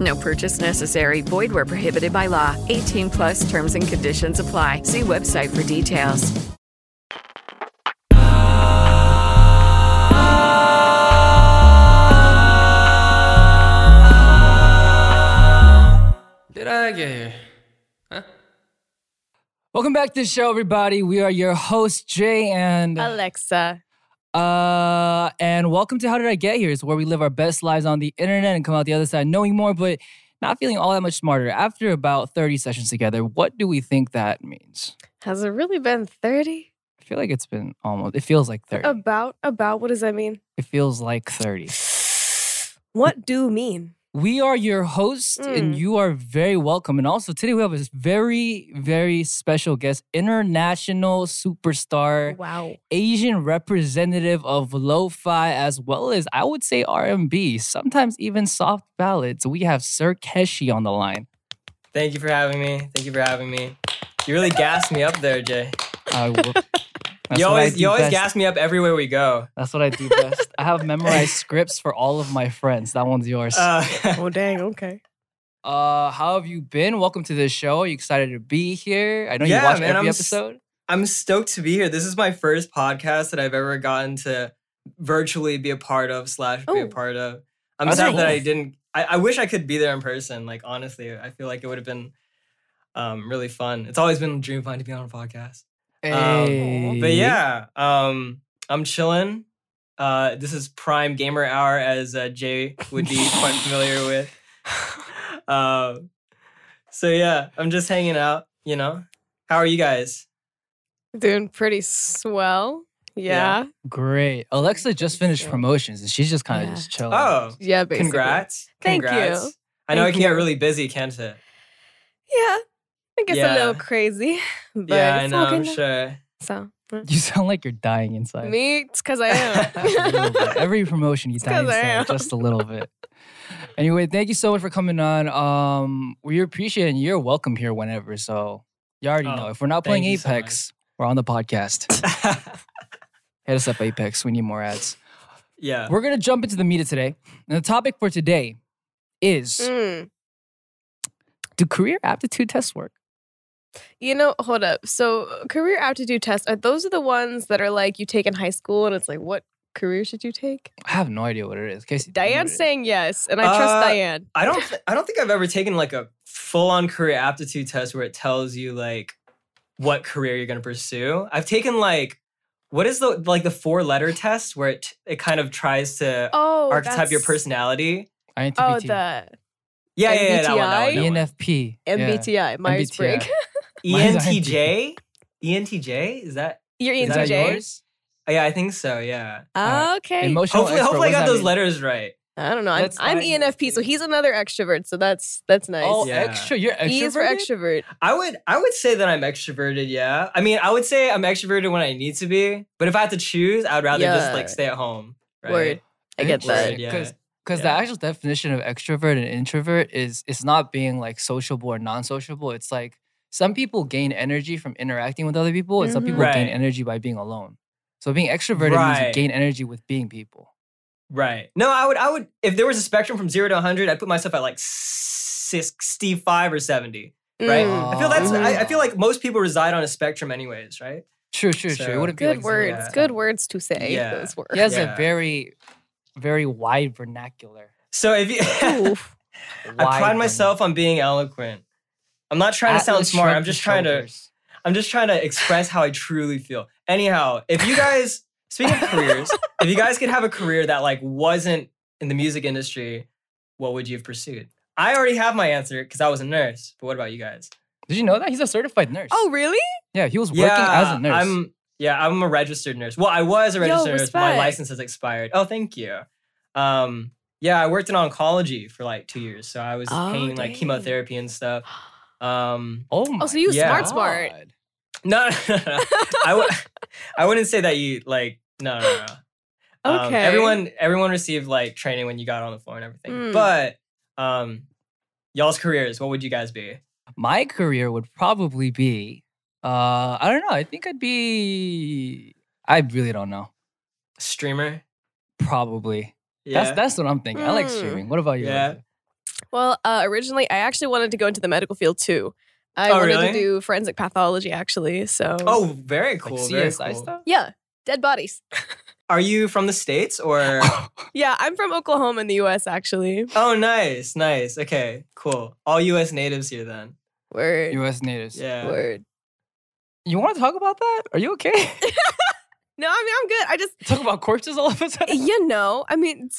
No purchase necessary. Void where prohibited by law. 18 plus terms and conditions apply. See website for details. Did I get here? Huh? Welcome back to the show, everybody. We are your hosts, Jae and Alexa. Uh, and welcome to How Did I Get Here? It's where we live our best lives on the internet and come out the other side knowing more, but not feeling all that much smarter. After about 30 sessions together, what do we think that means? Has it really been 30? I feel like it's been almost, it feels like 30. About, about, what does that mean? It feels like 30. What do mean? We are your hosts, and Mm. you are very welcome. And also, today we have a very, very special guest, international superstar. Wow. Asian representative of lo-fi as well as I would say R&B, sometimes even soft ballads. We have Sir Keshi on the line. Thank you for having me. Thank you for having me. You really gassed me up there, Jae. I will- that's you always you always best. gas me up everywhere we go. That's what I do best. I have memorized scripts for all of my friends. That one's yours. Uh, Uh, Oh, dang. Okay. Uh, how have you been? Welcome to the show. Are you excited to be here? I know Yeah, you watch man, every I'm episode. I'm stoked to be here. This is my first podcast that I've ever gotten to virtually be a part of slash be a Oh. part of. I'm That's sad that I didn't. I, I wish I could be there in person. Like honestly, I feel like it would have been um, really fun. It's always been a dream of mine to be on a podcast. Um, But yeah, um, I'm chilling. Uh, this is prime gamer hour, as uh, Jae would be quite familiar with. Um, so yeah, I'm just hanging out. You know, how are you guys? Doing pretty swell. Yeah. Great. Alexa just finished promotions and she's just kind of Yeah. just chilling. Oh, Yeah, basically. congrats! Thank you. I know it Thank can get really busy, can't it? Yeah. I guess a little crazy. But yeah, I know. I'm sure. So, uh, You sound like you're dying inside. me, it's because I am. Every promotion you It's die 'cause I inside am. just a little bit. Anyway, thank you so much for coming on. Um, we appreciate it. and You're welcome here whenever. So you already Oh, know. If we're not playing you so Apex, we're on the podcast. Hit us up, Apex. We need more ads. yeah. We're gonna jump into the meat of today. And the topic for today is Mm. do career aptitude tests work? You know, hold up. So, career aptitude tests are those are the ones that are like you take in high school, and it's like, what career should you take? I have no idea what it is. Casey, do you know what Diane's saying yes, and I trust Uh, Diane. I don't. Th- I don't think I've ever taken like a full-on career aptitude test where it tells you like what career you're gonna pursue. I've taken like what is the like the four-letter test where it it kind of tries to Oh, archetype your personality. INTP. Oh, the Yeah, yeah, yeah, that one, that one, that one. ENFP. yeah. MBTI, Myers Briggs. Mine's ENTJ. ENTJ is that? You're Is Is that ENTJ. yours? oh, yeah, I think so. Yeah. Alright. Okay. Emotional Hopefully, expert, hopefully I got those mean? letters right. I don't know. I'm, I'm ENFP, so he's another extrovert. So that's that's nice. Oh, Yeah. extra. You're extroverted. E is for extrovert. I would I would say that I'm extroverted, yeah. I mean, I would say I'm extroverted when I need to be, but if I had to choose, I would rather just like stay at home. Right? Word. I get that. Word, yeah. Because because the actual definition of extrovert and introvert is it's not being like sociable or non-sociable. It's like some people gain energy from interacting with other people, and some Mhm. people gain energy by being alone. So being extroverted means you gain energy with being people. Right. No, I would I would if there was a spectrum from 0 to 100, I'd put myself at like 65 or 70. Right? Mm. I feel that's Mhm. I, I feel like most people reside on a spectrum anyways, right? True, true, true. It So- wouldn't be Good like words. yeah. Good words to say. Yeah. Those words. He has Yeah. a very, very wide vernacular. So if you I pride myself on being eloquent. I'm not trying to sound smart. I'm just his trying to. I'm just trying to express how I truly feel. Anyhow, if you guys, speaking of careers, if you guys could have a career that like wasn't in the music industry, what would you have pursued? I already have my answer because I was a nurse. But what about you guys? Did you know that he's a certified nurse? Oh, really? yeah, he was working as a nurse. I'm yeah, I'm a registered nurse. Well, I was a Yo, registered nurse, but my license has expired. Oh, thank you. Um, yeah, I worked in oncology for like two years, so I was Oh, paying like chemotherapy and stuff. Um, oh my oh, so you Yeah. smart, smart. No, no, no, no. I w- I wouldn't say that you like. No, no, no. Um, Okay. everyone, everyone received like training when you got on the floor and everything. Mm. But um, y'all's careers, what would you guys be? My career would probably be, uh, I don't know. I think I'd be, I really don't know. Streamer. Probably. Yeah. That's that's what I'm thinking. I like Mm. streaming. What about you? Yeah. Olivia? Well, uh, originally, I actually wanted to go into the medical field too. I Oh, wanted really? to do forensic pathology, actually. So, oh, very cool. Like very CSI cool. stuff? yeah, dead bodies. Are you from the states or? yeah, I'm from Oklahoma in the U.S. Actually. oh, nice, nice. Okay, cool. All U.S. natives here then. Word. U.S. natives. Yeah. Word. You want to talk about that? Are you okay? No, I mean I'm good. I just, talk about corpses all of a sudden? you know, I mean,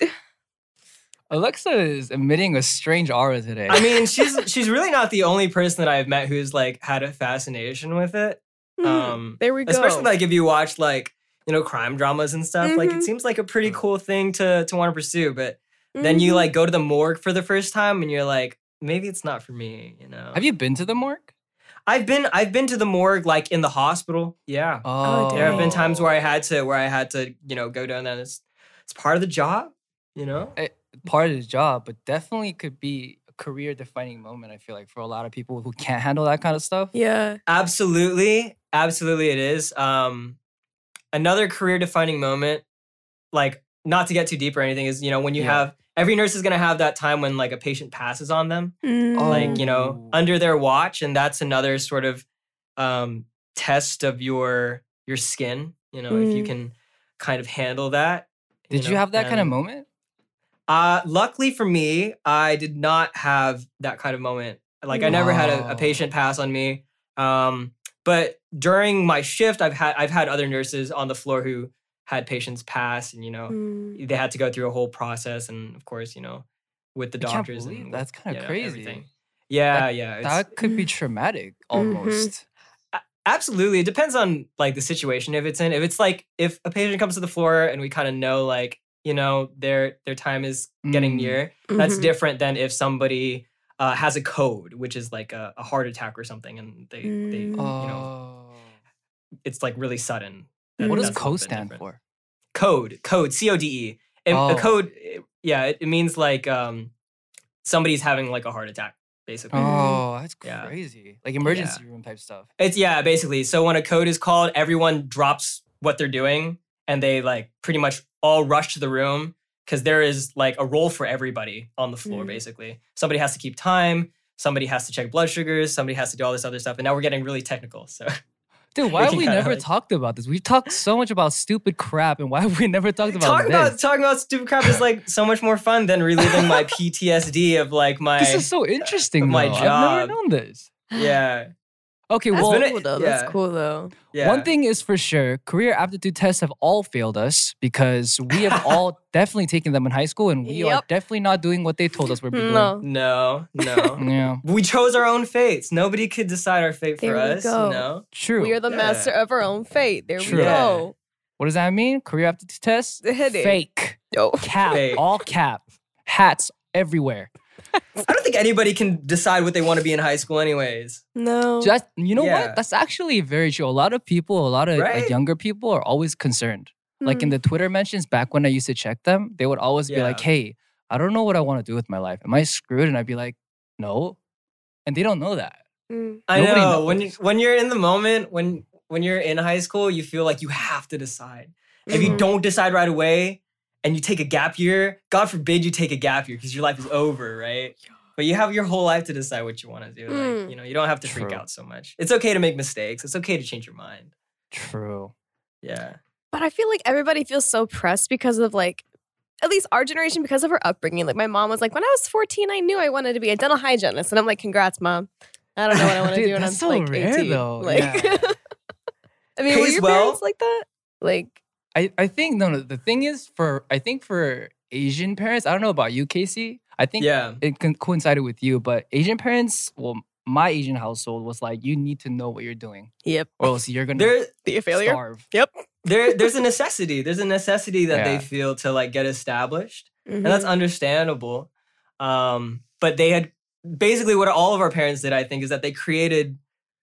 Alexa is emitting a strange aura today. I mean, she's she's really not the only person that I've met who's like had a fascination with it. hmm, Um, there we go. especially like if you watch like you know crime dramas and stuff. Like it Mhm. seems like a pretty cool thing to to want to pursue. But then you Mhm. like go to the morgue for the first time and you're like, maybe it's not for me. You know. Have you been to the morgue? I've been I've been to the morgue like in the hospital. Yeah. Oh, There have been Oh. times where I had to where I had to you know go down there. It's it's part of the job. You know. Part of the job, but definitely could be a career defining moment. I feel like for a lot of people who can't handle that kind of stuff. yeah. Absolutely, absolutely, it is. Um, another career defining moment, like not to get too deep or anything, is you know when you Yeah. have every nurse is gonna have that time when like a patient passes on them, like you know Oh. under their watch, and that's another sort of um, test of your your skin. You know if you Mm. can kind of handle that. Did you know, have that kind of moment? Uh, luckily for me, I did not have that kind of moment. Like I never had a, a patient pass on me. Um, but during my shift, I've had I've had other nurses on the floor who had patients pass, and you know Mm. they had to go through a whole process, and of course, you know, with the doctors. and that's kinda you know, crazy. everything. Yeah, yeah, it's, That could be traumatic almost. absolutely. It depends on like the situation if it's in. If it's like if a patient comes to the floor and we kind of know like you know their their time is getting Mm. near, that's Mhm. different than if somebody uh, has a code, which is like a, a heart attack or something, and they, they Mm. you know Oh. it's like really sudden. What what does that's code stand different. for? Code, code, C O D E. It- Oh. A code, it- yeah, it, it means like um somebody's having like a heart attack, basically. Oh, that's Yeah. crazy. Like emergency room type stuff. It's yeah, basically. So when a code is called, everyone drops what they're doing and they like pretty much all rush to the room because there is like a role for everybody on the floor, Mm. basically. Somebody has to keep time, somebody has to check blood sugars, somebody has to do all this other stuff. And now we're getting really technical. So Dude, why have we never like- talked about this? We've talked so much about stupid crap, and why have we never talked about talking this? about talking about stupid crap is like so much more fun than reliving my PTSD of like my this is so interesting. my job. I've never known this. yeah. Okay, That's well, cool though. yeah. That's cool though. Yeah. one thing is for sure: career aptitude tests have all failed us because we have all definitely taken them in high school, and we are definitely not doing what they told us we're doing. No. No, no. Yeah, we chose our own fates. Nobody could decide our fate There for we us. go. You know? true. We are the Yeah. master of our own fate. There True. we go. what does that mean? Career aptitude tests? Hit it. Fake. No. Cap. Fake. All cap. Hats everywhere. I don't think anybody can decide what they want to be in high school, anyways. No. Just you know Yeah. what? That's actually very true. A lot of people, a lot of like, younger people are always concerned. Like in Mm. the Twitter mentions back when I used to check them, they would always be like, "Hey, I don't know what I want to do with my life. Am I screwed?" And I'd be like, "No," and they don't know that. Mm. I Nobody know when you, when you're in the moment when when you're in high school, you feel like you have to decide. If you Mhm. don't decide right away and you take a gap year, God forbid you take a gap year because your life is over, right? But you have your whole life to decide what you want to do. Like, Mm. you know, you don't have to freak out so much. It's okay to make mistakes. It's okay to change your mind. True. Yeah. But I feel like everybody feels so pressed because of like, at least our generation, because of her upbringing. Like my mom was like, when I was 14, I knew I wanted to be a dental hygienist. And I'm like, congrats, mom. I don't know what I want to do when I'm so like rare, 18. though. Like, Yeah. I mean, were your well. parents like that? Like, I, I think no no the thing is for I think for Asian parents I don't know about you Casey I think Yeah. it con- coincided with you but Asian parents well my Asian household was like you need to know what you're doing yep, or else you're gonna There be a failure. starve Yep. there there's a necessity. There's a necessity that Yeah. they feel to like get established. Mhm. and that's understandable. Um, but they had basically what all of our parents did, I think, is that they created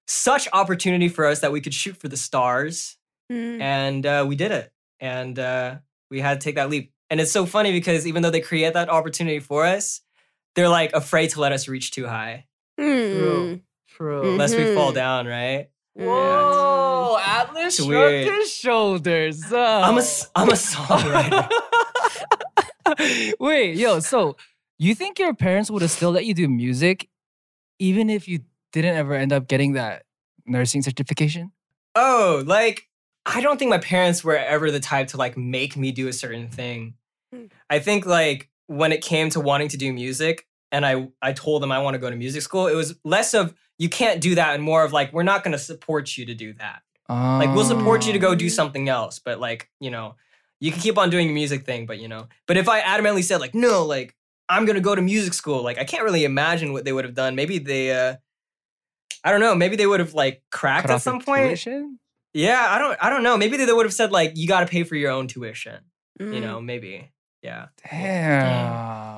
such opportunity for us that we could shoot for the stars, Mm. and uh, we did it. And uh, we had to take that leap. And it's so funny because even though they create that opportunity for us, they're like afraid to let us reach too high, Mm. True. lest we fall Mhm. down, right? Whoa, Atlas It's shrugged weird. his shoulders. I'm a Oh. s- I'm a songwriter. Wait, yo, so you think your parents would have still let you do music even if you didn't ever end up getting that nursing certification? Oh, like I don't think my parents were ever the type to like make me do a certain thing. Hmm. I think like when it came to wanting to do music and I I told them I want to go to music school, it was less of you can't do that and more of like we're not going to support you to do that. Like we'll support you to go do Um. something else, but like, you know, you can keep on doing your music thing, but you know. But if I adamantly said like no, like I'm going to go to music school, like I can't really imagine what they would have done. Maybe they uh I don't know, maybe they would have like cracked Cut at some point. tuition? Yeah, I don't I don't know. Maybe they would have said like you got to pay for your own tuition. You Mm. know, maybe. Yeah. Damn.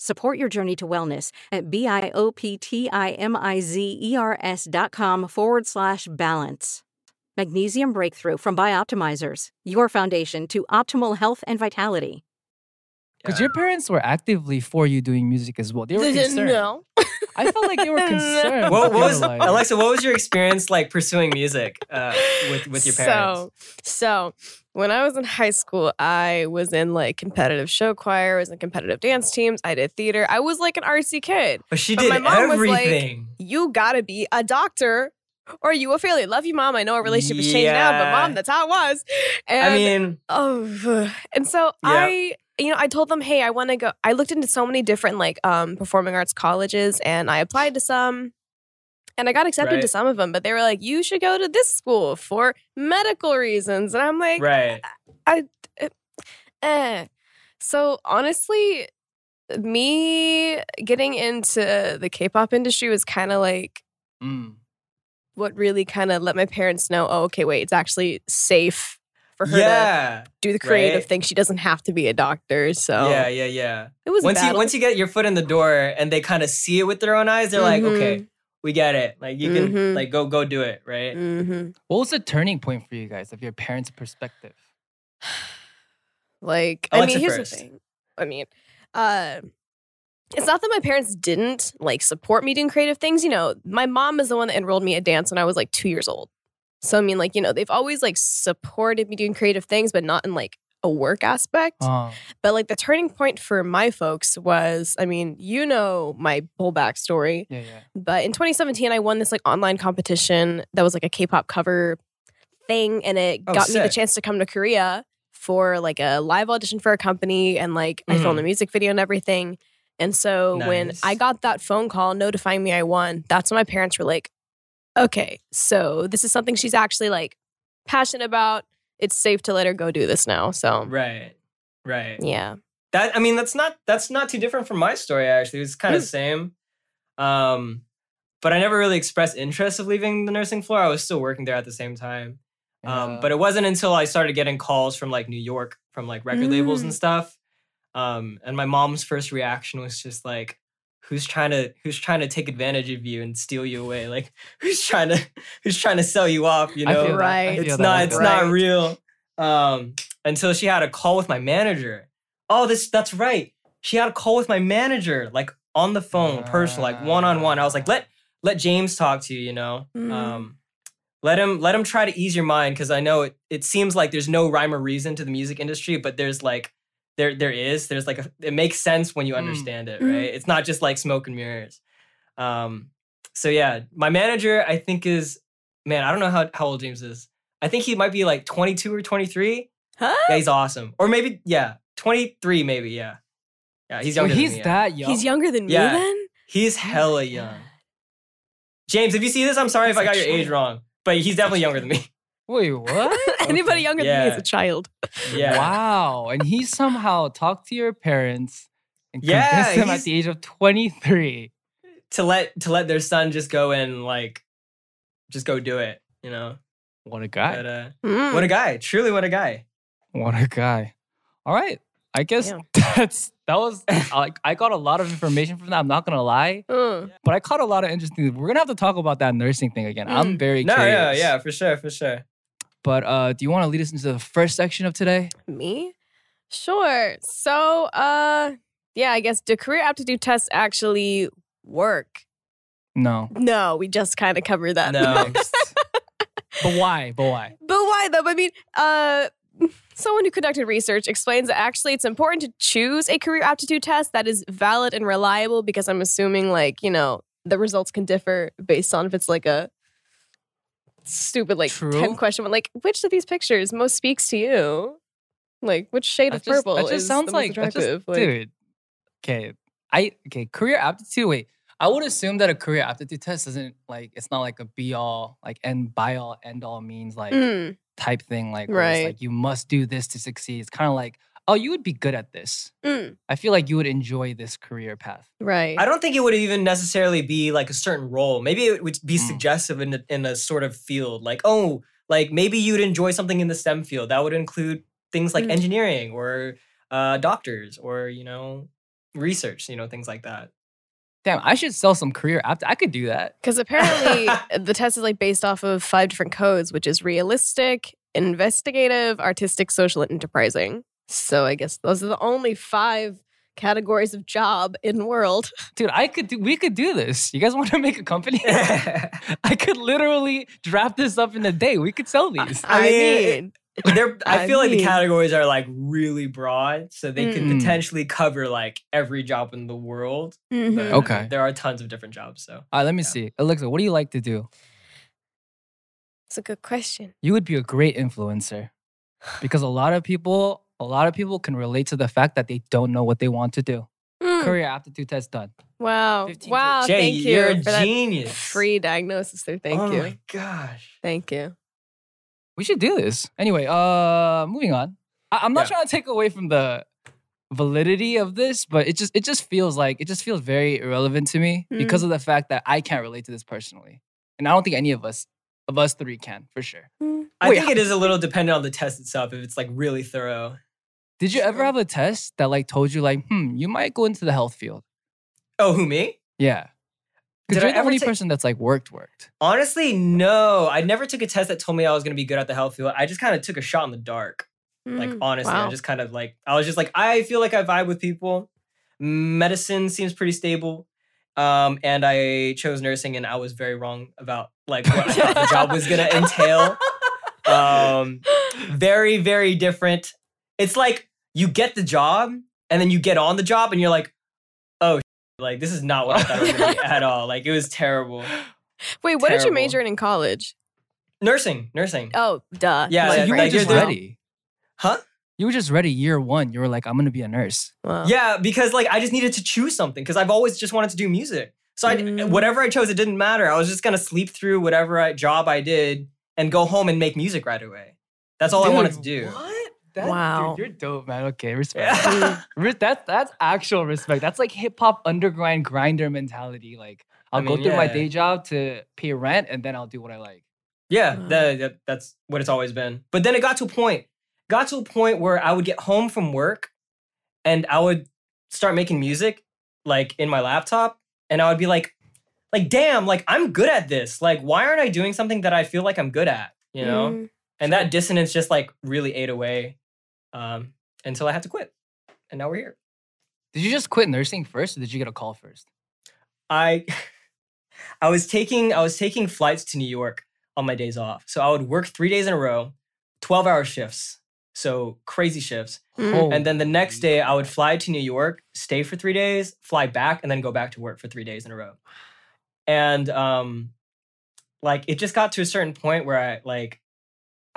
Support your journey to wellness at B-I-O-P-T-I-M-I-Z-E-R-S dot com forward slash balance. Magnesium Breakthrough from Bioptimizers, your foundation to optimal health and vitality. Because Yeah. your parents were actively for you doing music as well. They were concerned. No. I felt like they were concerned. What, what was like- Alexa? What was your experience like pursuing music uh, with with your parents? So, so when I was in high school, I was in like competitive show choir, I was in competitive dance teams, I did theater. I was like an artsy kid. but she but did my mom was like, everything. You gotta be a doctor. Or you a failure. Love you, mom. I know our relationship has changed now, but mom, that's how it was. And I mean, Oh, and so Yeah. I, you know, I told them, hey, I want to go. I looked into so many different like um performing arts colleges, and I applied to some, and I got accepted to some of them. But they were like, you should go to this school for medical reasons, and I'm like, right. eh. So honestly, me getting into the K-pop industry was kind of like Mm. what really kind of let my parents know, oh, okay, wait, it's actually safe for her to Yeah. do the creative Right. thing. She doesn't have to be a doctor. So Yeah, yeah, yeah. it was Once you once you get your foot in the door and they kind of see it with their own eyes, they're like, Mhm. okay, we get it. Like you can Mhm. like go go do it, right? Mhm. What was the turning point for you guys of your parents' perspective? Like, I Alexa mean, here's first. the thing. I mean, uh, it's not that my parents didn't like support me doing creative things. You know, my mom is the one that enrolled me at dance when I was like two years old. So I mean, like, you know, they've always like supported me doing creative things, but not in like a work aspect. Oh, But like the turning point for my folks was, I mean, you know my whole backstory. yeah, yeah. But in 2017, I won this like online competition that was like a K-pop cover thing, and it Oh, got me the chance to come to Korea for like a live audition for a company, and like I filmed a mm-hmm. music video and everything. And so when I got that phone call notifying me I won, that's when my parents were like, "Okay, so this is something she's actually like passionate about. It's safe to let her go do this now." So Right. Right. yeah, That I mean, that's not that's not too different from my story actually. It's kind of Mm. the same. Um, but I never really expressed interest of leaving the nursing floor. I was still working there at the same time. Um, Yeah. but it wasn't until I started getting calls from like New York from like record labels and Mm. stuff Um, and my mom's first reaction was just like, "Who's trying to Who's trying to take advantage of you and steal you away? Like, who's trying to Who's trying to sell you off? You I know, feel that. I Right. feel it's that. not it's feel not real um until she had a call with my manager oh this that's right she had a call with my manager like on the phone personal like one-on-one i was like let let james talk to you you know Mhm. um let him let him try to ease your mind because i know it, it seems like there's no rhyme or reason to the music industry but there's like there there is there's like a, it makes sense when you Mm. understand it Mhm. right it's not just like smoke and mirrors um so yeah my manager i think is man i don't know how, how old james is i think he might be like 22 or 23 Huh? yeah he's awesome or maybe yeah 23 maybe yeah yeah he's younger Wait, than he's me, yeah. that young. He's younger than Yeah. me then? he's hella young james if you see this i'm sorry if i got your a age wrong but he's definitely younger than me Wait, what? Anybody Okay. younger than me is a child. yeah Wow. And he somehow talked to your parents and Yeah, convinced them at the age of 23. to let to let their son just go and like just go do it you know What a guy. but uh Mm. what a guy truly what a guy What a guy. All right. I guess Yeah. that's that was like I got a lot of information from that. I'm not gonna lie, Mm. but I caught a lot of interesting. We're gonna have to talk about that nursing thing again. I'm Mm. very no curious. yeah yeah for sure for sure But uh, do you want to lead us into the first section of today? Me? Sure. So, uh, yeah, I guess do career aptitude tests actually work? No. No, we just kind of covered that. no But why? But why? But why though? I mean, uh, someone who conducted research explains that actually it's important to choose a career aptitude test that is valid and reliable because I'm assuming, like, you know, the results can differ based on if it's like a stupid, like, True. 10 question, but like, which of these pictures most speaks to you? Like, which shade That of just- purple that just is sounds the like most that just- attractive? like, dude. Okay, I okay career aptitude. Wait, I would assume that a career aptitude test isn't like it's not like a be all like end by all end all means like mm, type thing like Right. like you must do this to succeed. It's kind of like oh you would be good at this. mm, I feel like you would enjoy this career path. right. I don't think it would even necessarily be like a certain role. Maybe it would be Mm. suggestive in a, in a sort of field, like oh, like maybe you'd enjoy something in the STEM field. That would include things like Mm. engineering or uh, doctors or you know research, you know things like that. Damn, I should sell some career apt. I could do that. Because apparently the test is like based off of five different codes, which is realistic, investigative, artistic, social, and enterprising. So I guess those are the only five categories of job in the world. Dude, I could do. We could do this. You guys want to make a company? I could literally draft this up in a day. We could sell these. I I mean, mean, They're, I I feel like the categories are like really broad, so they could Mm. potentially cover like every job in the world. mhm. Okay. there are tons of different jobs. So All right, let me Yeah. see. Alexa, what do you like to do? it's a good question. You would be a great influencer because a lot of people, a lot of people can relate to the fact that they don't know what they want to do. Mm, Career aptitude test done. Wow. 15 Wow. Jae, thank you you're a for that genius. free diagnosis there. Thank oh you. my gosh. Thank you. We should do this. Anyway, uh moving on. I- I'm not Yeah. trying to take away from the validity of this, but it just it just feels like it just feels very irrelevant to me Mm. because of the fact that I can't relate to this personally. And I don't think any of us of us three can, for sure. I Wait, think it is a little dependent on the test itself if it's like really thorough. Did you ever have a test that like told you like, hmm, you might go into the health field? Oh, who me? Yeah. Because you're the only take- person that's like worked worked. Honestly, no. I never took a test that told me I was going to be good at the health field. I just kind of took a shot in the dark. Like Mm, honestly, I wow. just kind of like I was just like I feel like I vibe with people. Medicine seems pretty stable. Um, and I chose nursing, and I was very wrong about like what I thought the job was gonna entail. Um, very, very different. It's like you get the job, and then you get on the job, and you're like, oh, like this is not what I thought it was gonna be at all. Like it was terrible. Wait, what did you major in in college? Nursing, nursing. Oh, duh. Yeah, So you were you're just ready. Huh? You were just ready year one. You were like, I'm gonna be a nurse. Wow. Yeah, because like I just needed to choose something because I've always just wanted to do music. So I, Mm. whatever I chose, it didn't matter. I was just gonna sleep through whatever I, job I did and go home and make music right away. That's all I wanted to do. What? That, Wow. Dude, you're dope, man. Okay, respect. Yeah. That's that's actual respect. That's like hip hop underground grinder mentality. Like I'll I go mean, through my yeah. day job to pay rent, and then I'll do what I like. Yeah, Wow. that, that- that's what it's always been. But then it got to a point, got to a point where I would get home from work and I would start making music like in my laptop, and I would be like, like, damn, like I'm good at this. Like, why aren't I doing something that I feel like I'm good at? You know? Mm. And that dissonance just like really ate away um, until I had to quit. And now we're here. Did you just quit nursing first, or did you get a call first? I I was taking I was taking flights to New York on my days off. So I would work three days in a row, 12 hour shifts. So crazy shifts. Mm. And then the next day I would fly to New York, stay for three days, fly back, and then go back to work for three days in a row. And um like it just got to a certain point where I like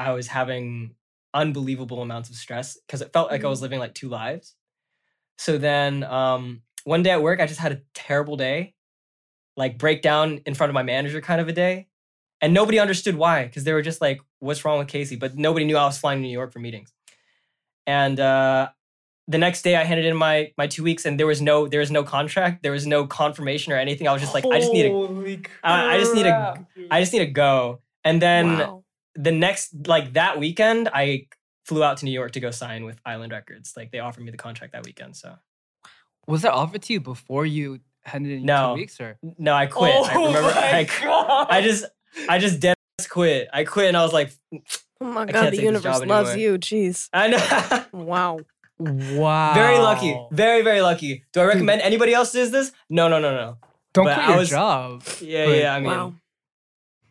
I was having unbelievable amounts of stress because it felt like I was living like two lives. So then um one day at work I just had a terrible day, like breakdown in front of my manager kind of a day. And nobody understood why, because they were just like, what's wrong with Casey? But nobody knew I was flying to New York for meetings. And uh the next day I handed in my my two weeks and there was no there was no contract, there was no confirmation or anything. I was just like, I just need to I, I just need a I just need to go. And then wow. The next like that weekend I flew out to New York to go sign with Island Records. Like they offered me the contract that weekend. So Was that offered to you before you handed in No. two weeks, or no, I quit. I oh remember I, God. I just I just dead quit. I quit and I was like, Oh my god, the universe loves anymore. you. Jeez. I know. Wow. wow, very lucky. Very, very lucky. Do I hmm. recommend anybody else does this? No, no, no, no. Don't but quit I your was- job. Yeah, But- yeah. I mean, wow.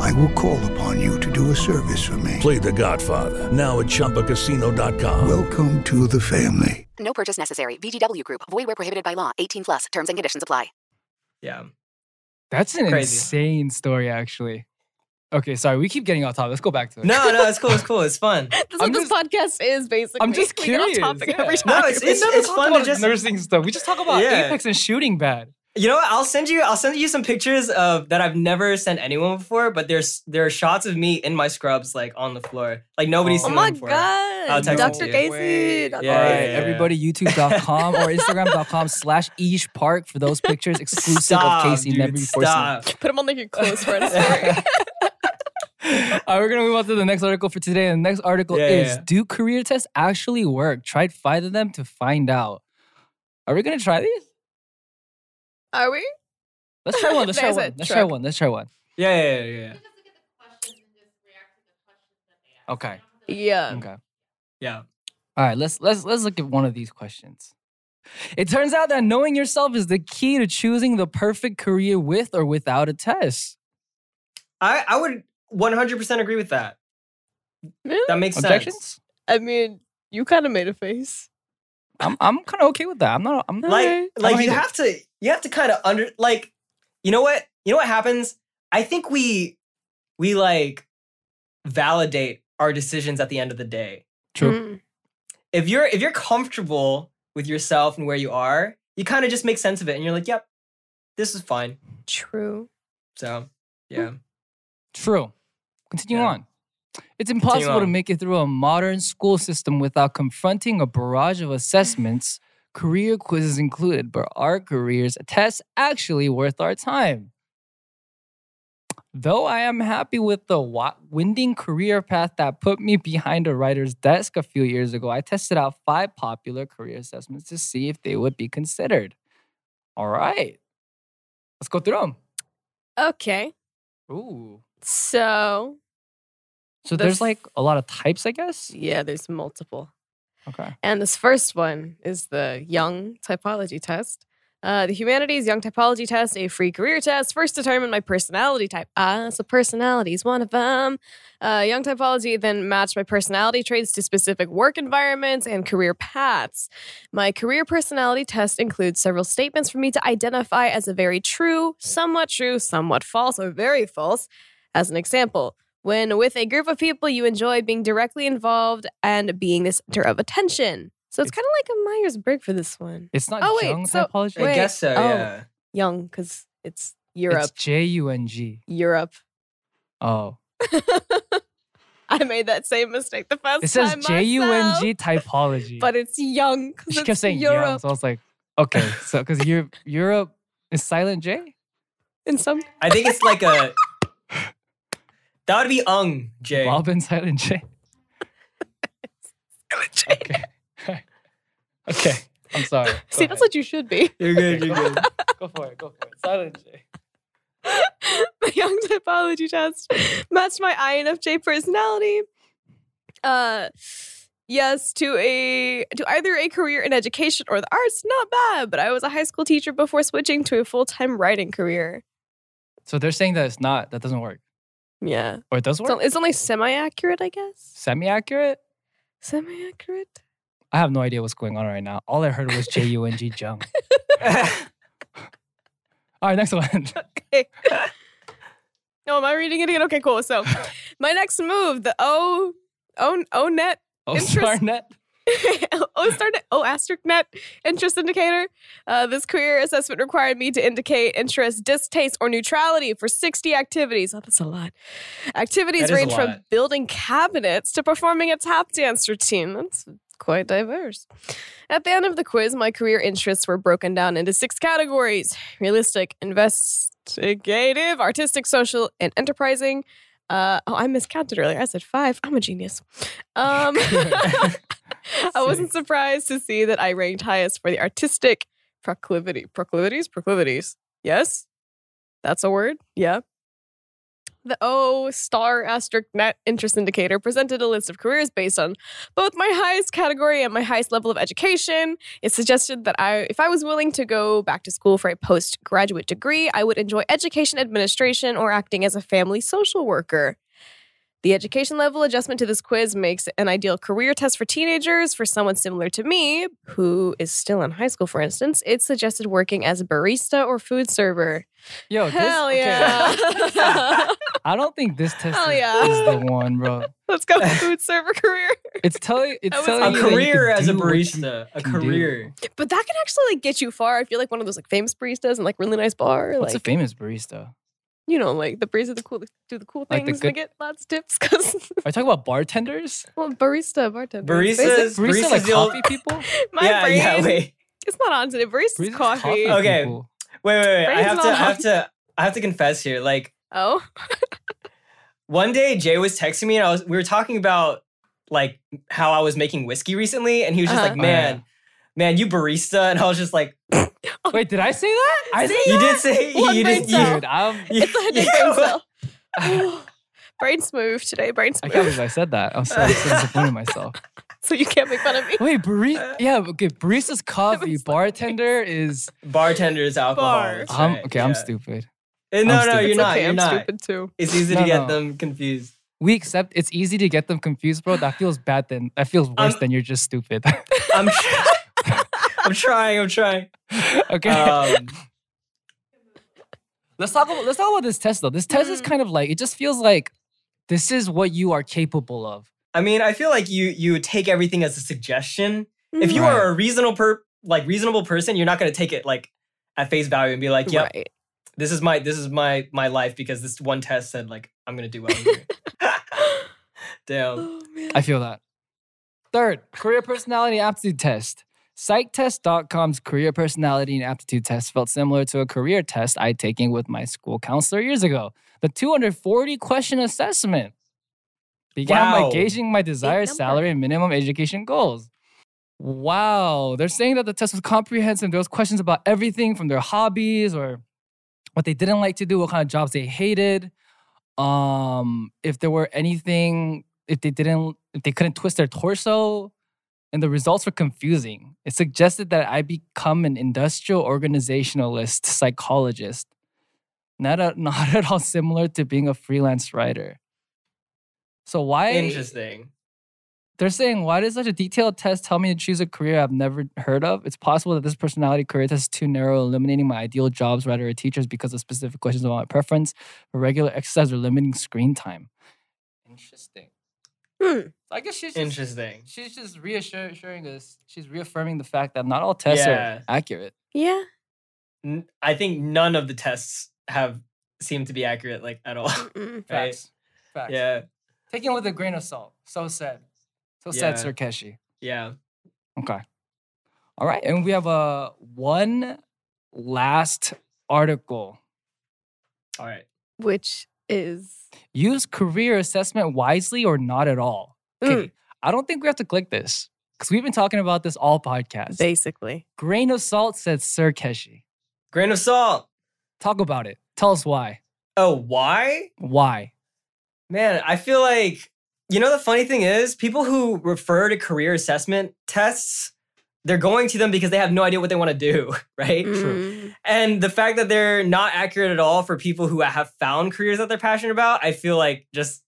I will call upon you to do a service for me. Play The Godfather now at ChumbaCasino.com. Welcome to the family. No purchase necessary. VGW Group. Void where prohibited by law. 18 plus. Terms and conditions apply. yeah. That's an Crazy. insane story, actually. Okay, sorry, we keep getting off topic. Let's go back to it. No, no, it's cool. It's cool. It's fun. That's I'm what this podcast is basically. I'm just We get off curious, topic yeah. every No, time. it's- We it's- it's fun to just- nursing stuff. We just talk about Yeah. Apex and shooting bad. You know what? I'll send you. I'll send you some pictures of that I've never sent anyone before. But there's there are shots of me in my scrubs, like on the floor. Like nobody's Oh oh seen my them before. god. I'll text it Dr. to you. Casey. Wait. Dr. Yeah, All yeah, yeah. everybody, youtube.com or instagram.com slash Ish Park for those pictures exclusive Stop, of Casey dude, never before seen. stop. Put him on like your close friend story. All right, we're gonna move on to the next article for today. And the next article Yeah, is: yeah. Do career tests actually work? Tried five of them to find out. Are we gonna try these? Are we? Let's try one. Let's try one. Let's try one. Let's try one. Yeah, yeah, yeah, yeah. Okay. Yeah. Okay. Yeah. All right, let's let's let's look at one of these questions. It turns out that knowing yourself is the key to choosing the perfect career with or without a test. I I would 100% agree with that. Really? That makes sense. I mean, you kind of made a face. I'm I'm kind of okay with that. I'm not. I'm Like I don't like hate you it. have to you have to kind of under like you know what you know what happens. I think we we like validate our decisions at the end of the day. True. Mm. If you're if you're comfortable with yourself and where you are, you kind of just make sense of it, and you're like, yep, this is fine. True. So yeah. True. Continue Yeah. on. It's impossible to make it through a modern school system without confronting a barrage of assessments, career quizzes included. But are careers tests actually worth our time? Though I am happy with the winding career path that put me behind a writer's desk a few years ago, I tested out five popular career assessments to see if they would be considered. All right. Let's go through them. Okay. Ooh. So, So The there's like a lot of types, I guess. yeah, there's multiple. Okay. And this first one is the Jung Typology Test. Uh, the Humanities Jung Typology Test, a free career test, first determine my personality type. Ah, so personality is one of them. Uh, Jung Typology then matched my personality traits to specific work environments and career paths. My career personality test includes several statements for me to identify as a very true, somewhat true, somewhat false, or very false. As an example, when with a group of people, you enjoy being directly involved and being the center of attention. So it's, It's- kind of like a Myers Briggs for this one. It's not Oh, wait, young so- typology. I Wait, guess so, oh. Young, because it's Europe. It's J U N G. Europe. Oh, I made that same mistake the first time. it says time J U N myself, G typology. but it's young. 'cause she it's kept saying Europe. young, so I was like, okay, so because Europe, Europe is silent J. In some, I think it's like a. That would be ung, Jae. Robin silent J. Okay. okay. I'm sorry. Go see, that's what you should be. You're good. You're good. Go for it. Go for it. Silent J. the Jung typology test matched my INFJ personality. Uh, yes, to a to either a career in education or the arts, not bad. But I was a high school teacher before switching to a full time writing career. So they're saying that it's not. That doesn't work, Yeah, or it does work. it's only semi accurate, I guess. Semi accurate. Semi accurate. I have no idea what's going on right now. All I heard was J U N G Jung. All right, next one. Okay. Oh, am I reading it again? Okay, cool. So, my next move, the O O O net Oh, Interest- Starnet. O star O asterisk net interest indicator. Uh, this career assessment required me to indicate interest, distaste, or neutrality for 60 activities. Oh, that's a lot. Activities That is a range from building cabinets to performing a tap dance routine. That's quite diverse. At the end of the quiz, my career interests were broken down into six categories realistic, investigative, artistic, social, and enterprising. Uh, oh, I miscounted earlier. I said five. I'm a genius. Um, I wasn't surprised to see that I ranked highest for the artistic proclivity. Proclivities? Proclivities. Yes? That's a word? Yeah. The O star asterisk net interest indicator presented a list of careers based on both my highest category and my highest level of education. It suggested that I, if I was willing to go back to school for a postgraduate degree, I would enjoy education administration or acting as a family social worker. The education level adjustment to this quiz makes an ideal career test for teenagers. For someone similar to me, who is still in high school, for instance, it suggested working as a barista or food server. Yo, this, Hell okay. yeah. I don't think this test Hell is, yeah. is the one, bro. Let's go food server career. It's telling it's telling a you you career as a do what you barista. A can do. career. But that can actually like get you far if you're like one of those like famous baristas in like really nice bar. What's like a famous barista? You know, like the baristas the cool do the cool Like things the and they get lots of tips because Are you talking about bartenders? well, barista, bartender. Baristas- Basic- Barista like Baristas, coffee people? My yeah, brain, yeah. Wait, it's not on today. Barista's Barista's coffee. Okay. people. wait, wait, wait. I have not to. I have to. I have to confess here. Like Oh, one day, Jae was texting me, and I was. We were talking about like how I was making whiskey recently, and he was just Uh-huh. like, Oh, "Man, yeah. man, you barista," and I was just like, Wait, did I say that? I See? "You did say One you brain did." cell. You, Dude, I'm, it's a headache brain cell. brain smooth today. Brain I smooth. can't believe I said that. I'm so, so disappointed in myself. so you can't make fun of me. Wait, barista? Yeah, okay. Barista's coffee. was like- Bartender is. bartenders, alcohol. Bar. that's I'm, right, okay, I'm yeah. stupid. Eh, No, I'm no, stupid. you're It's not. okay, You're I'm not. stupid too. It's easy No, to get no. them confused. We accept it's easy to get them confused, bro. That feels bad. Then that feels worse Um, than you're just stupid. I'm. I'm trying. I'm trying. okay. Um, let's talk about let's talk about this test though. This test is Mm. kind of like it just feels like this is what you are capable of. I mean, I feel like you you take everything as a suggestion. If you Right. are a reasonable per like reasonable person, you're not gonna take it like at face value and be like, "Yep, Right. this is my this is my my life because this one test said like I'm gonna do well. Damn. Oh. I feel that. Third, career personality aptitude test. Psychtest.com's career personality and aptitude test felt similar to a career test I'd taken with my school counselor years ago. The 240 question assessment began by gauging my desired salary and minimum education goals. Wow. They're saying that the test was comprehensive. There was questions about everything from their hobbies or what they didn't like to do, what kind of jobs they hated. Um, if there were anything, if they didn't, if they couldn't twist their torso, and the results were confusing. It suggested that I become an industrial organizationalist psychologist, not a, not at all similar to being a freelance writer. So why? Interesting. They're saying, why does such a detailed test tell me to choose a career I've never heard of? It's possible that this personality career test is too narrow, eliminating my ideal jobs, writer, or teachers because of specific questions about my preference for regular exercise or limiting screen time. Interesting. Hmm. I guess she's just, Interesting. she's just reassuring us. She's reaffirming the fact that not all tests Yeah. are accurate. Yeah. N- I think none of the tests have seemed to be accurate like at all. Facts. Facts. Yeah, Taking with a grain of salt. So sad. So Yeah. sad, Sir Keshi. yeah. Okay. All right. And we have a one last article. All right. Which is Use career assessment wisely or not at all. Mm. Okay. I don't think we have to click this because we've been talking about this all podcast. basically. Grain of salt said Sir Keshi. Grain of salt. Talk about it. Tell us why. Oh, why? Why? Man, I feel like you know the funny thing is people who refer to career assessment tests, they're going to them because they have no idea what they want to do, right? Mm. And the fact that they're not accurate at all for people who have found careers that they're passionate about, I feel like just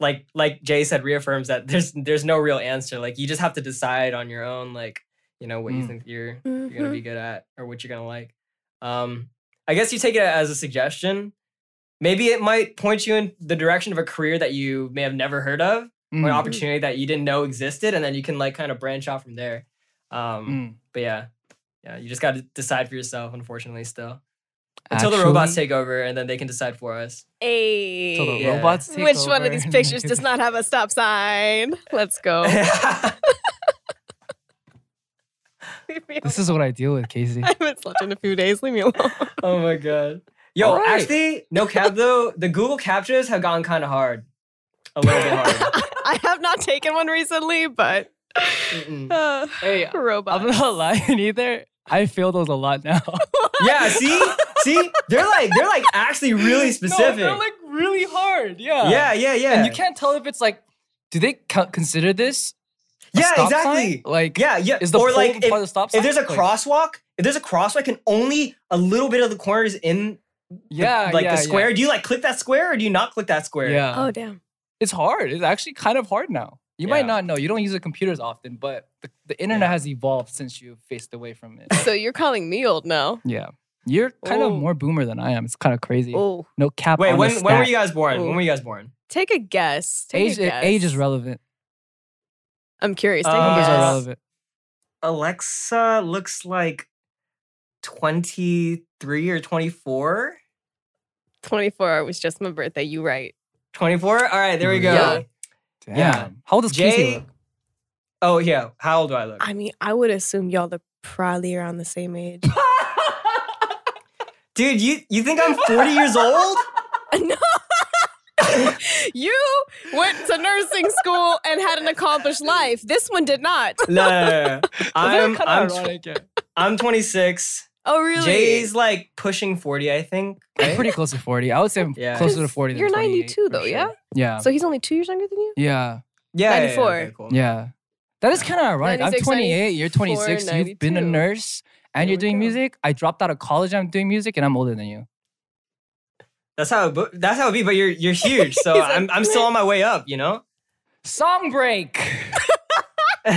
like like Jae said reaffirms that there's there's no real answer. Like you just have to decide on your own like, you know, what you Mm. think you're you're going to be good at or what you're going to like. Um I guess you take it as a suggestion. Maybe it might point you in the direction of a career that you may have never heard of, or an Mm, opportunity that you didn't know existed, and then you can like kind of branch out from there. Um, mm. But yeah, yeah, you just got to decide for yourself. Unfortunately, still until the robots take over, and then they can decide for us. A. Till the Yeah. robots take Which one of these pictures does not have a stop sign? Let's go. This is what I deal with, Keshi. I haven't slept in a few days. Leave me alone. oh my god. Yo, All right. actually, no cap though. The Google CAPTCHAs have gotten kind of hard. A little bit hard. I have not taken one recently, but. Uh, Hey, robots. I'm not lying either. I feel those a lot now. yeah, see, see, they're like they're like actually really specific. No, they're like really hard. Yeah. yeah, yeah, yeah. And you can't tell if it's like, do they co- consider this? a Yeah, stop sign? exactly. Like, Yeah, yeah. is the or like part if, of the stop sign? if there's a crosswalk, if there's a crosswalk and only a little bit of the corners in the- yeah, like yeah, the square, yeah. do you like click that square or do you not click that square? Yeah. oh damn. It's hard. It's actually kind of hard now. You Yeah. might not know. You don't use the computers often, but the, the internet Yeah. has evolved since you faced away from it. So you're calling me old now? yeah. You're kind of Oh. more boomer than I am. It's kind of crazy. Oh, No cap. Wait, on when the when were you guys born? Ooh. When were you guys born? take a guess. Take Age, a guess. age is relevant. I'm curious. Take Uh, a Numbers are guess. relevant. AleXa looks like 23 or 24. 24 was just my birthday. You right. 24? All right, there we go. Yeah. Damn. Yeah. How old does Keshi look? Oh, yeah. How old do I look? I mean, I would assume y'all are probably around the same age. Dude, you, you think I'm 40 years old? no. you went to nursing school and had an accomplished life. This one did not. No, no, no, no. I'm, I'm, ironic. I'm 26. Oh, really? Jae's like pushing 40, I think. I'm pretty close to 40. I would say I'm Yeah. closer to 'Cause 40 You're 28, 92 though, sure. yeah? Yeah. So he's only two years younger than you? yeah. Yeah, yeah, yeah, 94. okay, cool. Yeah. That is kind of ironic. I'm 28, you're 26, 94, you've been a nurse, and There you're doing go. music. I dropped out of college, I'm doing music, and I'm older than you. That's how it, that's how it be. But you're you're huge, so He's a I'm I'm still on my way up. You know. Song break!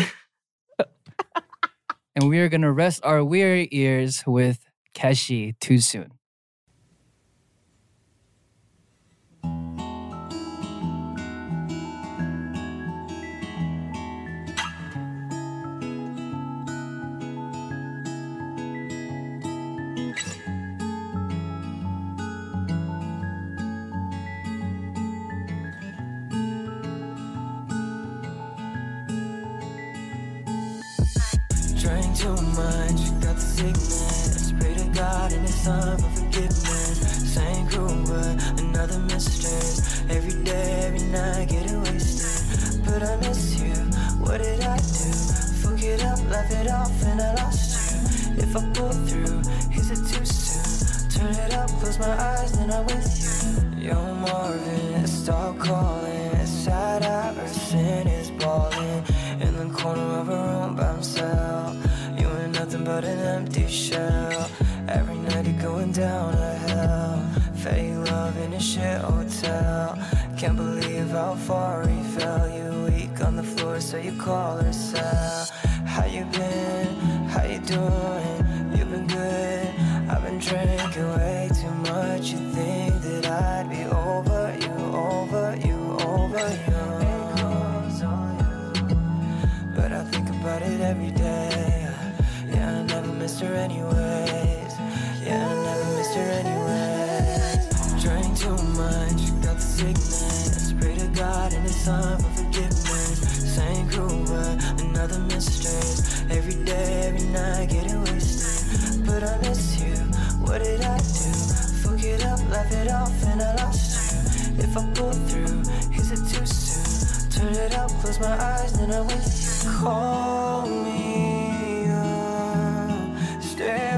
and we are going to rest our weary ears with Keshi Too Soon. Too much, got the sickness. Pray to God and His Son for forgiveness. Same crew, but another mistress. Every day, every night, getting wasted. But I miss you. What did I do? Fuck it up, laugh it off, and I lost you. If I pull through, is it too soon? Turn it up, close my eyes, then I'm with shell. Every night you're going down to hell. Fake love in a shit hotel. Can't believe how far he fell. You weak on the floor, so you call her Sal. How you been? How you doing? Laugh it off, and I lost you. If I pull through, is it too soon? Turn it up, close my eyes, then I'm with you. Call me up, stay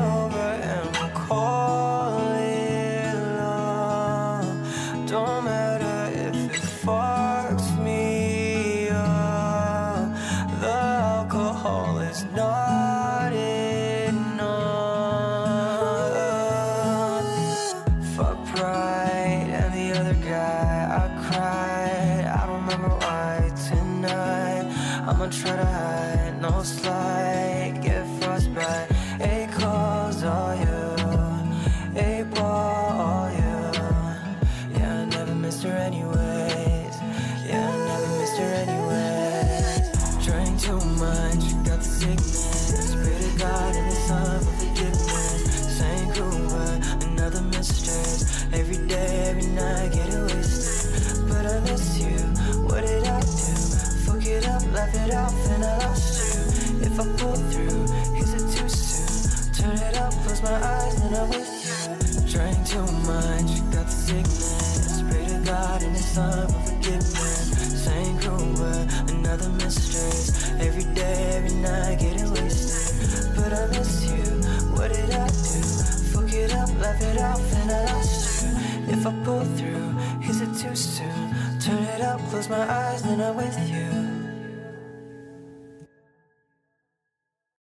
is it too soon? Turn it up, close my eyes, then I'm with you.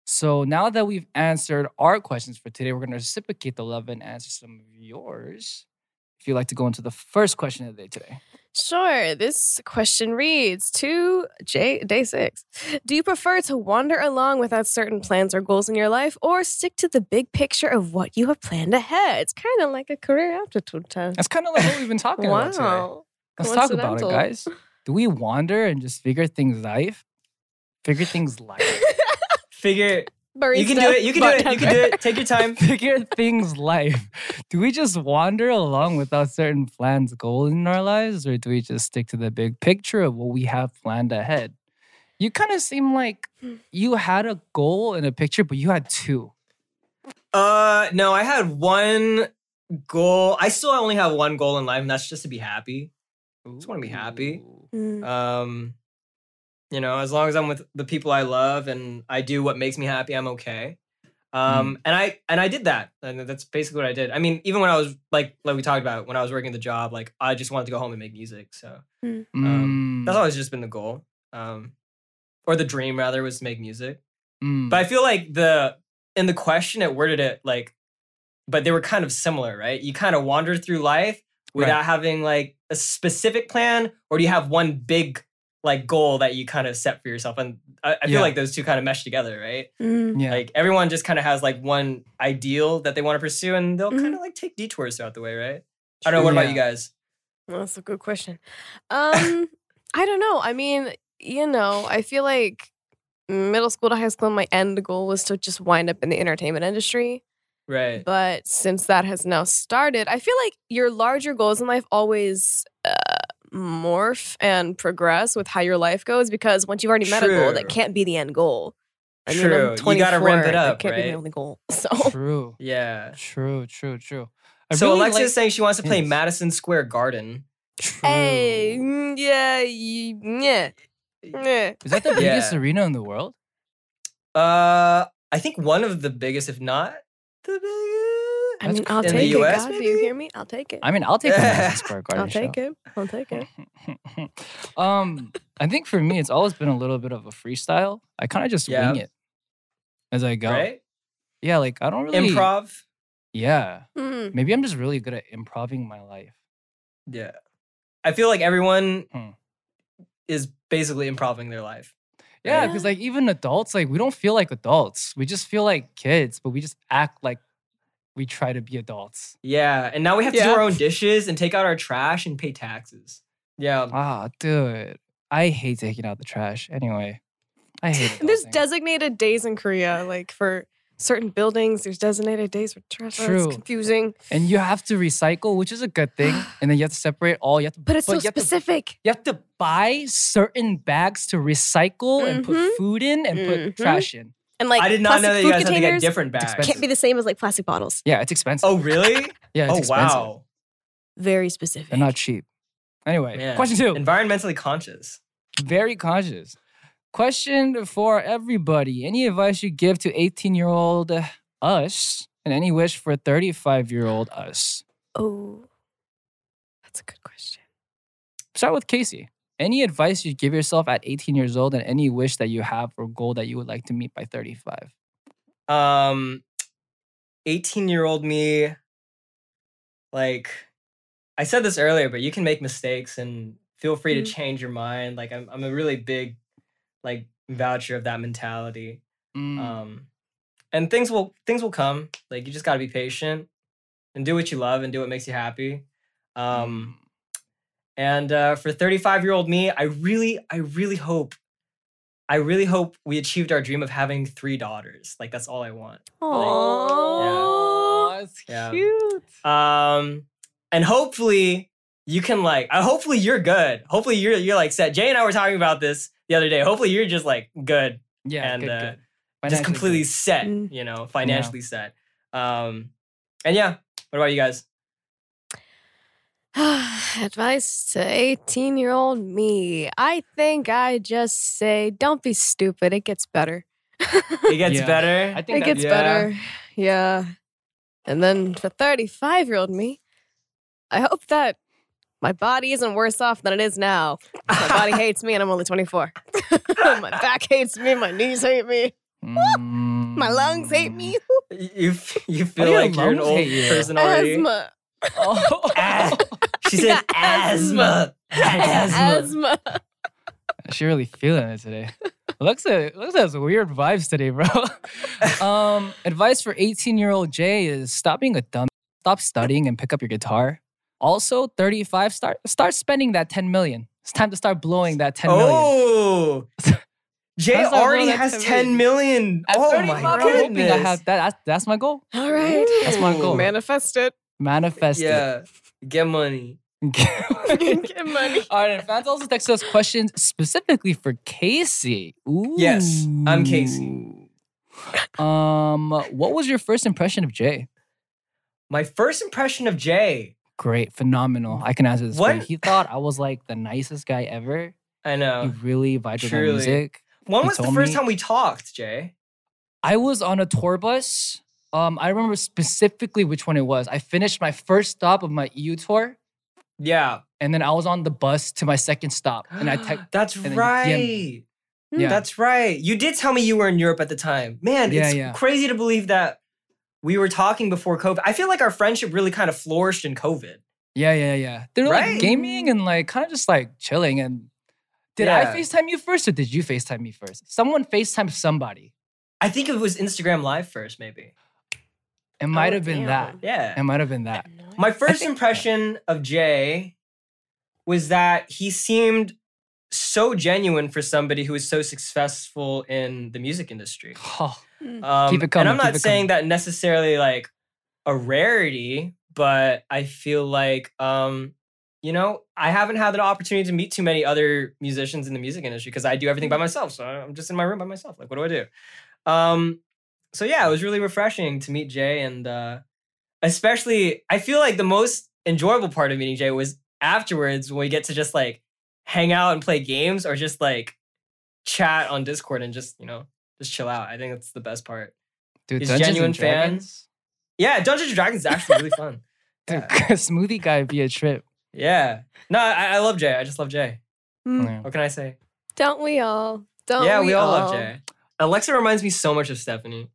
So now that we've answered our questions for today, we're going to reciprocate the love and answer some of yours. If you'd like to go into the first question of the day today. Sure. This question reads to Jae day six. Do you prefer to wander along without certain plans or goals in your life, or stick to the big picture of what you have planned ahead? It's kind of like a career aptitude test. That's kind of like what we've been talking about today. Wow. Let's talk about it, guys. Do we wander and just figure things life? Figure things life. Figure Barista, you can do it. You can do it. You can do it. Take your time. figure things life. Do we just wander along without certain plans, goals in our lives, or do we just stick to the big picture of what we have planned ahead? You kind of seem like you had a goal and a picture, but you had two. Uh, no, I had one goal. I still only have one goal in life, and that's just to be happy. I just want to be happy. Mm. Um, you know, as long as I'm with the people I love and I do what makes me happy, I'm okay. Um, and I and I did that, and that's basically what I did. I mean, even when I was like like we talked about when I was working the job, like I just wanted to go home and make music. So Mm. um, Mm, that's always just been the goal, um, or the dream rather, was to make music. mm. But I feel like the in the question it worded it like, but they were kind of similar, right? You kind of wander through life without Right. having like a specific plan, or do you have one big like goal that you kind of set for yourself? And I, I feel Yeah. like those two kind of mesh together, right? Mm. yeah. Like everyone just kind of has like one ideal that they want to pursue, and they'll Mhm. kind of like take detours throughout the way, right? I don't know. What about you guys? Well, that's a good question. Um, I don't know. I mean, you know, I feel like middle school to high school, my end goal was to just wind up in the entertainment industry. Right. But since that has now started, I feel like your larger goals in life always uh, morph and progress with how your life goes because once you've already met a goal, that can't be the end goal. I mean, True. I'm You gotta ramp it that up, can't be right? my only goal. So True. Yeah. True, true, true. I So really AleXa's like- saying she wants to play Yes. Madison Square Garden. True. hey, mm, yeah, yeah, yeah. Is that the biggest Yeah. arena in the world? Uh, I think one of the biggest, if not the biggest. I mean, I'll in the take it. US, God, do you hear me? I'll take it. I mean, I'll take the Madison Square Garden I'll take show. it. I'll take it. um, I think for me, it's always been a little bit of a freestyle. I kind of just Yeah. wing it as I go. Right? Yeah, like I don't really Improv. Yeah, Mm. maybe I'm just really good at improving my life. Yeah. I feel like everyone Hmm. is basically improving their life. Yeah, Yeah. because like even adults, like we don't feel like adults. We just feel like kids, but we just act like we try to be adults. Yeah. And now we have to do our own dishes and take out our trash and pay taxes. Yeah. Ah, dude, I hate taking out the trash. Anyway, I hate it. There's designated days in Korea, like for certain buildings, there's designated days for trash. True. It's confusing. And you have to recycle, which is a good thing. And then you have to separate all. You have to, But it's so you have to- specific. you have to buy certain bags to recycle and put Mhm. food in and put Mhm. trash in. And like I did not know plastic that you food guys had to get containers different bags. Can't be the same as like plastic bottles. Yeah, it's expensive. Oh, really? yeah, it's oh, expensive. wow. Very specific. They're not cheap. Anyway, Man. question two. Environmentally conscious. Very conscious. Question for everybody. Any advice you give to 18 year old us and any wish for 35 year old us? Oh, that's a good question. Start with Keshi. Any advice you give yourself at 18 years old and any wish that you have or goal that you would like to meet by 35? Um, 18 year old me, like, I said this earlier, but you can make mistakes and feel free to Mhm. change your mind. Like, I'm, I'm a really big, like, voucher of that mentality. Mm. Um, and things will things will come. Like, you just got to be patient and do what you love and do what makes you happy. Um, and uh, for 35 year old me, I really, I really hope, I really hope we achieved our dream of having three daughters. Like that's all I want. Oh, that's Yeah. cute. Um, and hopefully you can like, uh, hopefully you're good. Hopefully you're you're like set. Jae and I were talking about this the other day. Hopefully you're just like good, yeah, and good, uh, good. just completely set. Mm. You know, financially set. Um, and yeah. What about you guys? Advice to 18 year old me. I think I just say, don't be stupid. It gets better. It gets Yeah. better. I think it gets yeah. better. Yeah. And then for 35 year old me, I hope that my body isn't worse off than it is now. My body hates me and I'm only 24. my back hates me. My knees hate me. Mm. My lungs hate me. you you feel your like you're an lungs old you? person already. Asthma. Oh. Ah. She said asthma. Asthma. asthma. She really feeling it today. AleXa, AleXa has weird vibes today, bro. um, advice for 18 year old Jae is stop being a dumb. Stop studying and pick up your guitar. Also, 35, start start spending that 10 million. It's time to start blowing that 10 million. Oh, Jae already has 10 10 million. At oh 35, my I'm hoping goodness. I have that. That's, that's my goal. All right. That's my goal. Manifest it. Manifest it. Yeah, get money. Get money. All right, and fans also text us questions specifically for Keshi. Ooh. Yes, I'm Keshi. Um, what was your first impression of Jae? My first impression of Jae. Great, phenomenal. I can answer this. for you. What? He thought I was like the nicest guy ever. I know. He really vibed with my music. When he was the first me- time we talked, Jae? I was on a tour bus. Um, I remember specifically which one it was. I finished my first stop of my EU tour, Yeah, and then I was on the bus to my second stop, and I text. That's right. Yeah. That's right. You did tell me you were in Europe at the time. Man, Yeah, it's yeah. crazy to believe that we were talking before COVID. I feel like our friendship really kind of flourished in COVID. Yeah, yeah, yeah. They're Right? like gaming and like kind of just like chilling. And did. I FaceTime you first or did you FaceTime me first? Someone FaceTime somebody. I think it was Instagram Live first, maybe. It might Oh, have been damn. that. Yeah. It might have been that. My first think- impression of Jae was that he seemed so genuine for somebody who is so successful in the music industry. Oh, Um, Keep it coming. And I'm not keep it saying that necessarily like a rarity, but I feel like, um, you know, I haven't had the opportunity to meet too many other musicians in the music industry because I do everything by myself. So I'm just in my room by myself. Like, what do I do? Um, so yeah, it was really refreshing to meet Jae, and uh, especially, I feel like the most enjoyable part of meeting Jae was afterwards when we get to just like hang out and play games or just like chat on Discord and just you know just chill out. I think that's the best part. dude, He's Dungeons genuine fans. Yeah, Dungeons and Dragons is actually really fun. Dude, Yeah. smoothie guy be a trip. Yeah. No, I, I love Jae. I just love Jae. Mm. What can I say? Don't we all? Don't yeah, we, we all love Jae. AleXa reminds me so much of Stephanie.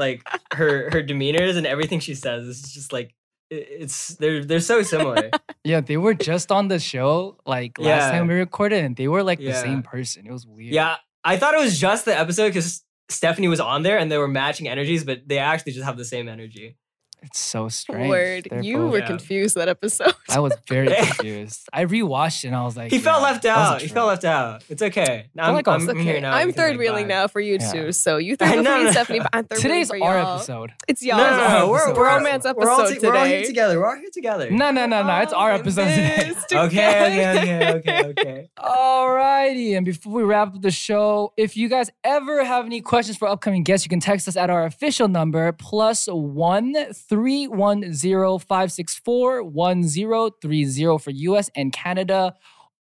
Like her her demeanors and everything she says is just like it- it's they're they're so similar. Yeah, they were just on the show like last Yeah. time we recorded, and they were like the same person. It was weird. yeah, I thought it was just the episode because Stephanie was on there and they were matching energies, but they actually just have the same energy. It's so strange. Word. They're You both- were Yeah. confused that episode. I was very confused. I rewatched it and I was like, He felt left that was a out. He felt left out. It's okay. Now I'm, like I I'm, was- I'm here now. I'm third wheeling now for you Yeah. two. So you third wheel No, for me, no. Stephanie, but I'm third Today's wheeling for our y'all. episode. It's y'all's no, no, episode. we're, we're romance we're episode all, today. We're all here together. We're all here together. No, no, no, no. It's our episode today. this Okay, okay, together. okay, okay, okay. Alrighty, and before we wrap up the show, if you guys ever have any questions for upcoming guests, you can text us at our official number plus one three one zero five six four one zero three zero for US and Canada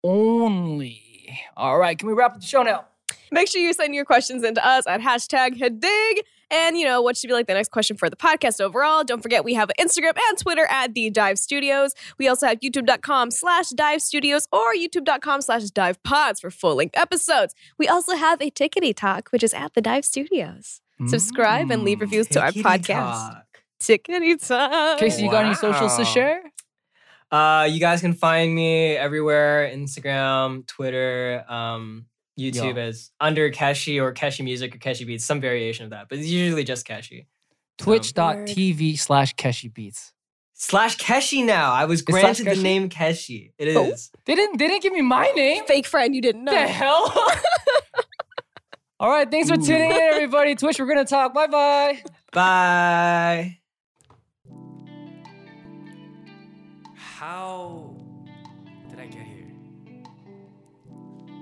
only. All right, can we wrap up the show now? Make sure you send your questions into us at hashtag Hadig. And, you know, what should be like the next question for the podcast overall? Don't forget, we have Instagram and Twitter at The Dive Studios. We also have youtube.com slash dive studios or youtube.com slash dive pods for full length episodes. We also have a Tickety Talk, which is at The Dive Studios. Mm. Subscribe and leave reviews to our podcast. talk. Tickety Talk. Keshi, you got any socials to Wow. share? Uh, you guys can find me everywhere: Instagram, Twitter, um, YouTube Yo. as under Keshi or Keshi Music or Keshi Beats, some variation of that, but it's usually just Keshi. Twitch.tv slash Keshi Beats. Slash Keshi now. I was slash granted the Keshi? name Keshi. It Oh. is. They didn't they didn't give me my name. Fake friend you didn't know. the hell? All right, thanks for tuning in, everybody. Twitch, we're gonna talk. Bye bye. Bye. How did I get here?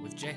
With Jae.